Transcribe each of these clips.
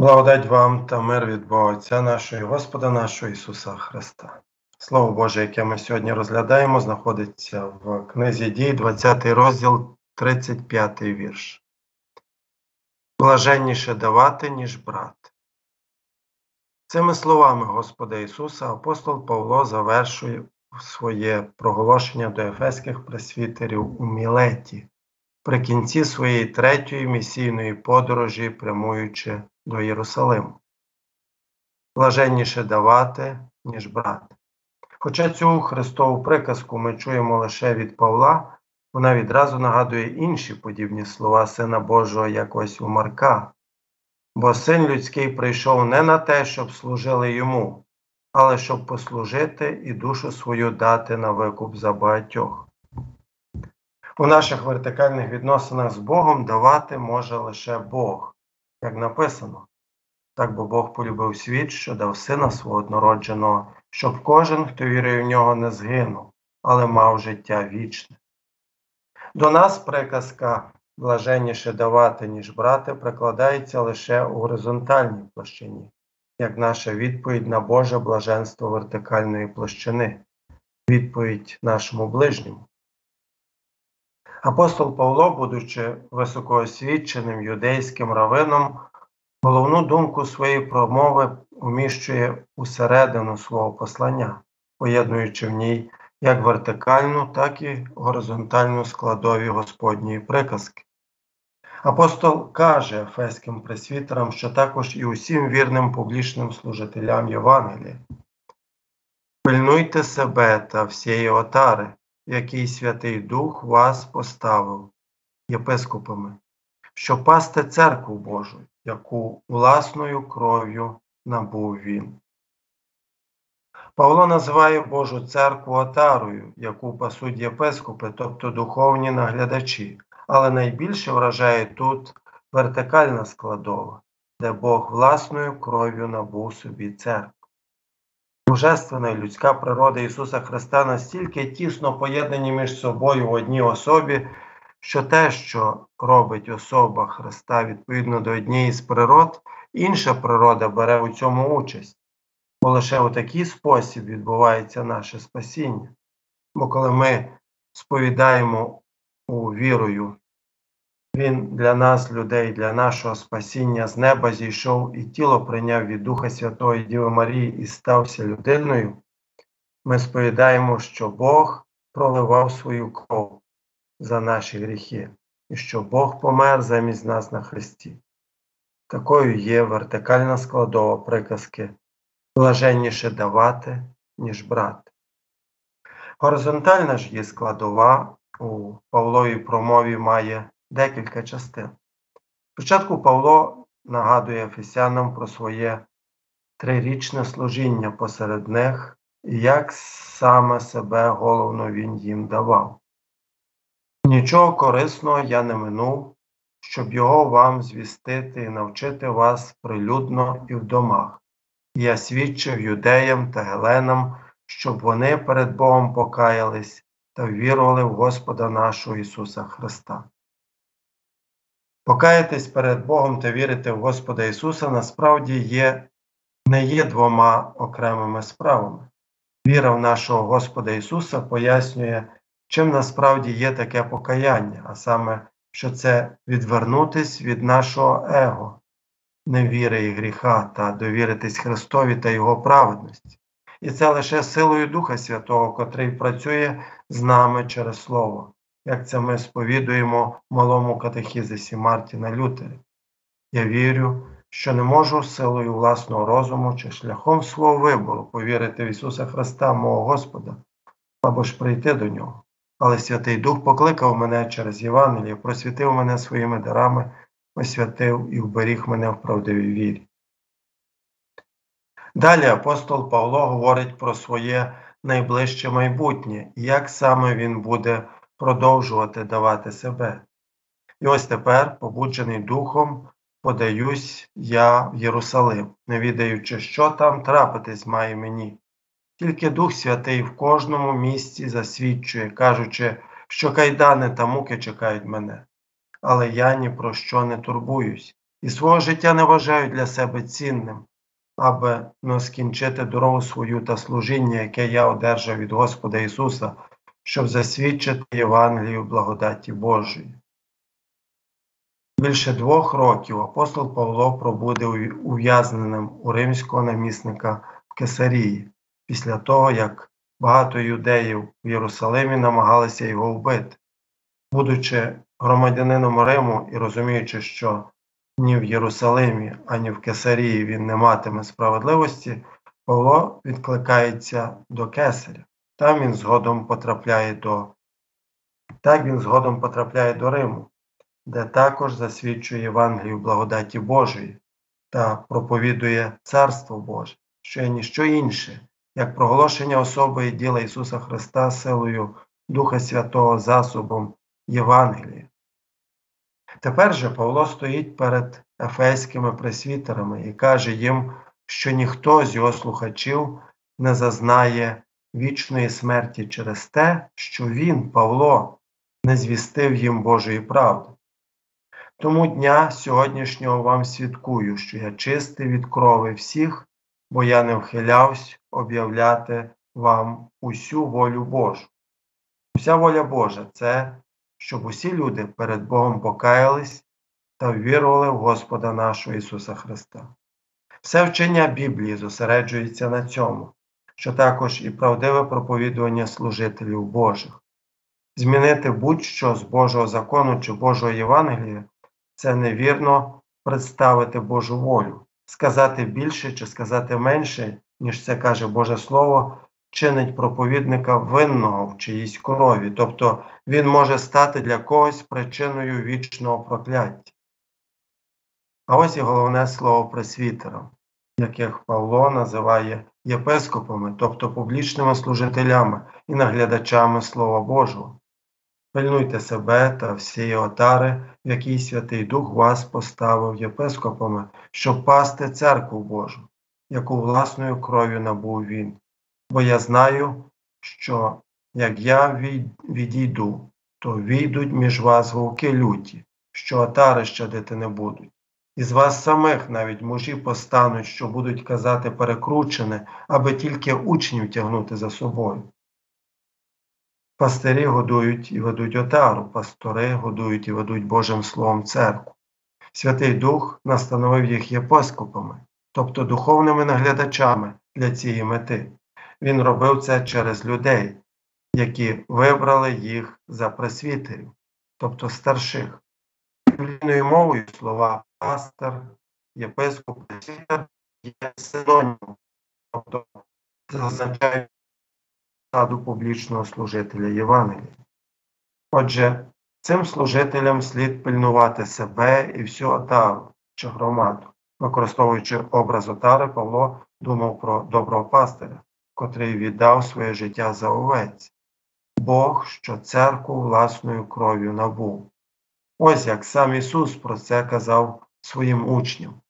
Благодать вам та мир від Бога Отця нашого і Господа нашого Ісуса Христа. Слово Боже, яке ми сьогодні розглядаємо, знаходиться в книзі дій, 20 розділ, 35 вірш. Блаженніше давати, ніж брати. Цими словами Господа Ісуса апостол Павло завершує своє проголошення до ефеських пресвітерів у Мілеті при кінці своєї третьої місійної подорожі, прямуючи до Єрусалиму. Блаженніше давати, ніж брати. Хоча цю Христову приказку ми чуємо лише від Павла, вона відразу нагадує інші подібні слова Сина Божого якось у Марка, бо син людський прийшов не на те, щоб служили йому, але щоб послужити і душу свою дати на викуп за багатьох. У наших вертикальних відносинах з Богом давати може лише Бог, як написано. Так бо Бог полюбив світ, що дав сина свого однородженого, щоб кожен, хто вірує в нього, не згинув, але мав життя вічне. До нас приказка блаженніше давати, ніж брати, прикладається лише у горизонтальній площині, як наша відповідь на Боже блаженство вертикальної площини, відповідь нашому ближньому. Апостол Павло, будучи високоосвіченим юдейським равином, головну думку своєї промови уміщує усередину свого послання, поєднуючи в ній як вертикальну, так і горизонтальну складові Господньої приказки. Апостол каже ефеським пресвітерам, що також і усім вірним публічним служителям Євангелія. Пильнуйте себе та всієї отари, який Святий Дух вас поставив єпископами, щоб пасти церкву Божу, яку власною кров'ю набув він. Павло називає Божу церкву отарою, яку пасуть єпископи, тобто духовні наглядачі, але найбільше вражає тут вертикальна складова, де Бог власною кров'ю набув собі церкву. Божественна людська природа Ісуса Христа настільки тісно поєднані між собою в одній особі, що те, що робить особа Христа відповідно до однієї з природ, інша природа бере у цьому участь, бо лише у такий спосіб відбувається наше спасіння. Бо коли ми сповідаємо у вірою він для нас, людей, для нашого спасіння з неба зійшов і тіло прийняв від Духа Святої Діви Марії і стався людиною. Ми сповідаємо, що Бог проливав свою кров за наші гріхи, і що Бог помер замість нас на Христі. Такою є вертикальна складова приказки блаженніше давати, ніж брати. Горизонтальна ж є складова у Павловій промові має декілька частин. Спочатку Павло нагадує Ефесянам про своє трирічне служіння посеред них і як саме себе головно він їм давав. Нічого корисного я не минув, щоб його вам звістити і навчити вас прилюдно і в домах. Я свідчив юдеям та геленам, щоб вони перед Богом покаялись та ввірували в Господа нашого Ісуса Христа. Покаятись перед Богом та вірити в Господа Ісуса насправді є, не є двома окремими справами. Віра в нашого Господа Ісуса пояснює, чим насправді є таке покаяння, а саме, що це відвернутись від нашого Его, невіри і гріха та довіритись Христові та Його праведності. І це лише силою Духа Святого, котрий працює з нами через Слово як це ми сповідуємо в малому катехізисі Мартіна Лютери. Я вірю, що не можу силою власного розуму чи шляхом свого вибору повірити в Ісуса Христа, мого Господа, або ж прийти до Нього. Але Святий Дух покликав мене через Євангеліє, просвітив мене своїми дарами, освятив і вберіг мене в правдивій вірі. Далі апостол Павло говорить про своє найближче майбутнє і як саме він буде продовжувати давати себе. І ось тепер, побуджений духом, подаюсь я в Єрусалим, не відаючи, що там трапитись має мені. Тільки Дух Святий в кожному місці засвідчує, кажучи, що кайдани та муки чекають мене. Але я ні про що не турбуюсь, і свого життя не вважають для себе цінним, аби не скінчити дорогу свою та служіння, яке я одержав від Господа Ісуса, щоб засвідчити Євангелію благодаті Божої. Більше двох років апостол Павло пробуде ув'язненим у римського намісника в Кесарії, після того, як багато юдеїв в Єрусалимі намагалися його вбити. Будучи громадянином Риму і розуміючи, що ні в Єрусалимі, ані в Кесарії він не матиме справедливості, Павло відкликається до Кесаря. Там він згодом потрапляє до так він згодом потрапляє до Риму, де також засвідчує Євангелію благодаті Божої та проповідує Царство Боже, що є ніщо інше, як проголошення особи і діла Ісуса Христа силою Духа Святого засобом Євангелія. Тепер же Павло стоїть перед ефейськими пресвітерами і каже їм, що ніхто з його слухачів не зазнає вічної смерті через те, що він, Павло, не звістив їм Божої правди. Тому дня сьогоднішнього вам свідкую, що я чистий від крови всіх, бо я не вхилявся об'являти вам усю волю Божу. Вся воля Божа це щоб усі люди перед Богом покаялись та ввірували в Господа нашого Ісуса Христа. Все вчення Біблії зосереджується на цьому, що також і правдиве проповідування служителів Божих. Змінити будь-що з Божого закону чи Божого Євангелія це невірно представити Божу волю, сказати більше чи сказати менше, ніж це каже Боже Слово, чинить проповідника винного в чиїсь крові, тобто він може стати для когось причиною вічного прокляття. А ось і головне слово пресвітерам, яких Павло називає єпископами, тобто публічними служителями і наглядачами Слова Божого. Пильнуйте себе та всі отари, в якій Святий Дух вас поставив єпископами, щоб пасти церкву Божу, яку власною кров'ю набув він, бо я знаю, що як я відійду, то війдуть між вас вовки люті, що отари щадити не будуть. Із вас самих навіть мужі постануть, що будуть казати перекручене, аби тільки учнів тягнути за собою. Пастирі годують і ведуть отару, пастори годують і ведуть Божим Словом церкву. Святий Дух настановив їх єпископами, тобто духовними наглядачами для цієї мети. Він робив це через людей, які вибрали їх за пресвітерів, тобто старших. Мовою слова пастор, єпископ, пресвітер є синонімом, тобто це означає саду публічного служителя Євангелія. Отже, цим служителям слід пильнувати себе і всю отару чи громаду. Використовуючи образ отари, Павло думав про доброго пастиря котрий віддав своє життя за овець, Бог, що церкву власною кров'ю набув. Ось як сам Ісус про це казав своїм учням.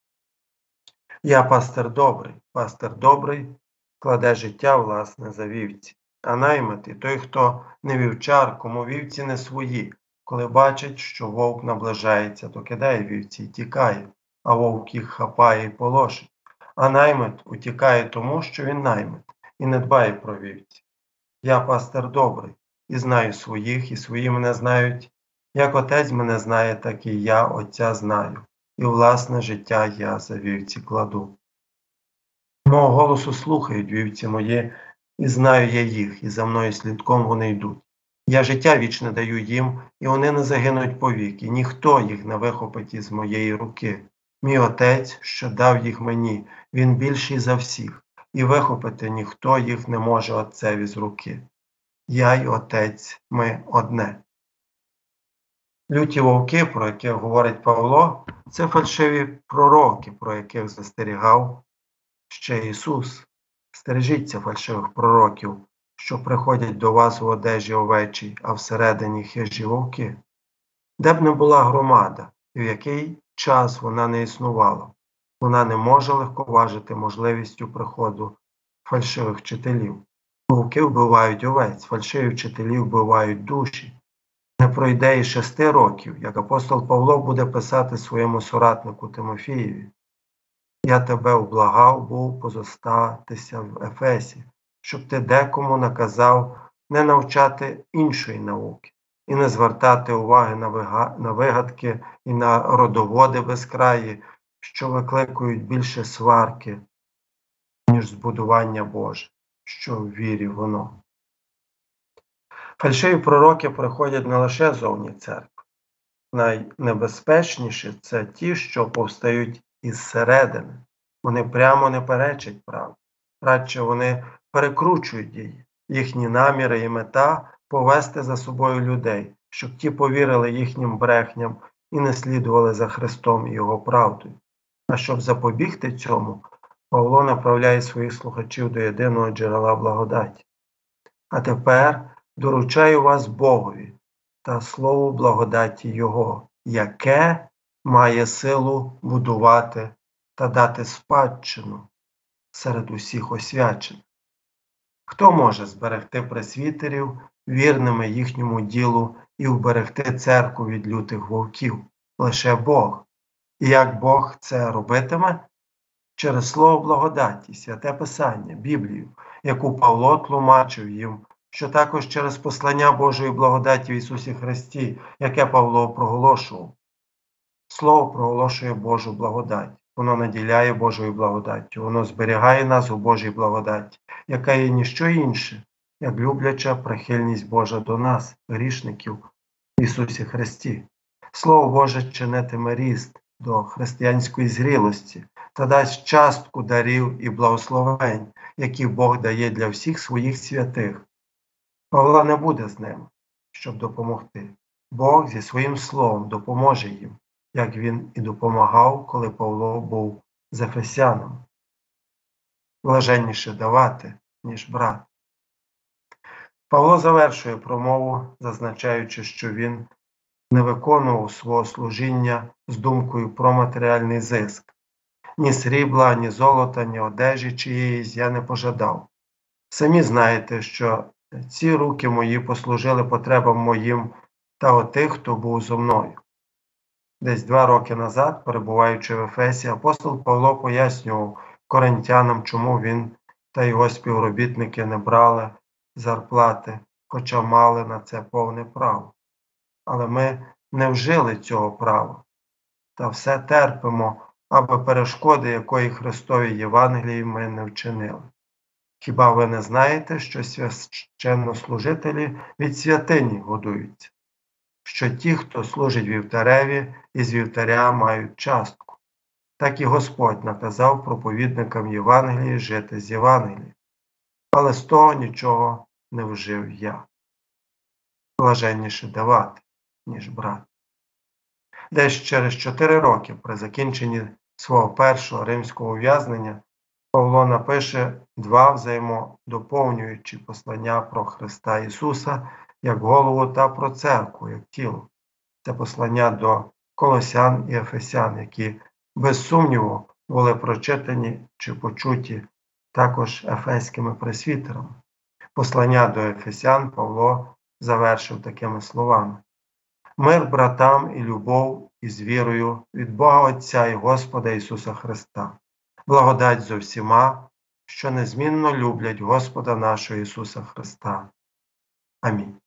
Я пастир добрий, пастир добрий кладе життя власне за вівці, а наймити той, хто не вівчар, кому вівці не свої, коли бачить, що вовк наближається, то кидає вівці і тікає, а вовк їх хапає і полошить. А наймит утікає тому, що він наймит і не дбає про вівці. Я пастир добрий, і знаю своїх, і свої мене знають. Як отець мене знає, так і я Отця знаю, і власне життя я за вівці кладу. Мого голосу слухають вівці мої, і знаю я їх, і за мною слідком вони йдуть. Я життя вічне даю їм, і вони не загинуть повіки, ніхто їх не вихопить із моєї руки. Мій отець, що дав їх мені, він більший за всіх, і вихопити ніхто їх не може Отцеві з руки. Я й Отець ми одне. Люті вовки, про яких говорить Павло, це фальшиві пророки, про яких застерігав ще Ісус. Стережіться фальшивих пророків, що приходять до вас в одежі овечій, а всередині хижі вовки. Де б не була громада, і в який час вона не існувала, вона не може легковажити можливістю приходу фальшивих вчителів. Вовки вбивають овець, фальшиві вчителі вбивають душі. Не пройде і шести років, як апостол Павло буде писати своєму соратнику Тимофієві. Я тебе облагав був позостатися в Ефесі, щоб ти декому наказав не навчати іншої науки і не звертати уваги на вигадки і на родоводи безкраї, що викликують більше сварки, ніж збудування Боже, що в вірі воно. Фальшиві пророки приходять не лише зовні церкви. Найнебезпечніші це ті, що повстають із середини. Вони прямо не перечать правду, радше вони перекручують її, їхні наміри і мета повести за собою людей, щоб ті повірили їхнім брехням і не слідували за Христом і Його правдою. А щоб запобігти цьому, Павло направляє своїх слухачів до єдиного джерела благодаті. А тепер доручаю вас Богові та слову благодаті Його, яке має силу будувати та дати спадщину серед усіх освячених. Хто може зберегти пресвітерів вірними їхньому ділу і вберегти церкву від лютих вовків? Лише Бог. І як Бог це робитиме? Через слово благодаті, святе Писання, Біблію, яку Павло тлумачив їм, що також через послання Божої благодаті в Ісусі Христі, яке Павло проголошував. Слово проголошує Божу благодать. Воно наділяє Божою благодаттю, воно зберігає нас у Божій благодаті, яка є ніщо інше, як любляча прихильність Божа до нас, грішників в Ісусі Христі. Слово Боже чинитиме ріст до християнської зрілості та дасть частку дарів і благословень, які Бог дає для всіх своїх святих. Павла не буде з ним, щоб допомогти. Бог зі своїм словом допоможе їм як він і допомагав, коли Павло був з Ефесяном. Блаженніше давати, ніж брати. Павло завершує промову, зазначаючи, що він не виконував свого служіння з думкою про матеріальний зиск. Ні срібла, ні золота, ні одежі чиєїсь я не пожадав. Самі знаєте, що ці руки мої послужили потребам моїм та отих, хто був зо мною. Десь два роки назад, перебуваючи в Ефесі, апостол Павло пояснював коринтянам, чому він та його співробітники не брали зарплати, хоча мали на це повне право. Але ми не вжили цього права та все терпимо, аби перешкоди якої Христовій Євангелії ми не вчинили. Хіба ви не знаєте, що священнослужителі від святині годуються? що ті, хто служить вівтареві, із вівтаря мають частку. Так і Господь наказав проповідникам Євангелії жити з Євангелії, але з того нічого не вжив я. Блаженніше давати, ніж брати. Десь через чотири роки при закінченні свого першого римського ув'язнення Павло напише два взаємодоповнюючі послання про Христа Ісуса як голову та про церкву, як тіло. Це послання до колосян і ефесян, які, без сумніву, були прочитані чи почуті також ефеськими пресвітерами. Послання до Ефесян Павло завершив такими словами: Мир братам і любов із вірою від Бога Отця і Господа Ісуса Христа, благодать зо всіма, що незмінно люблять Господа нашого Ісуса Христа. Амінь.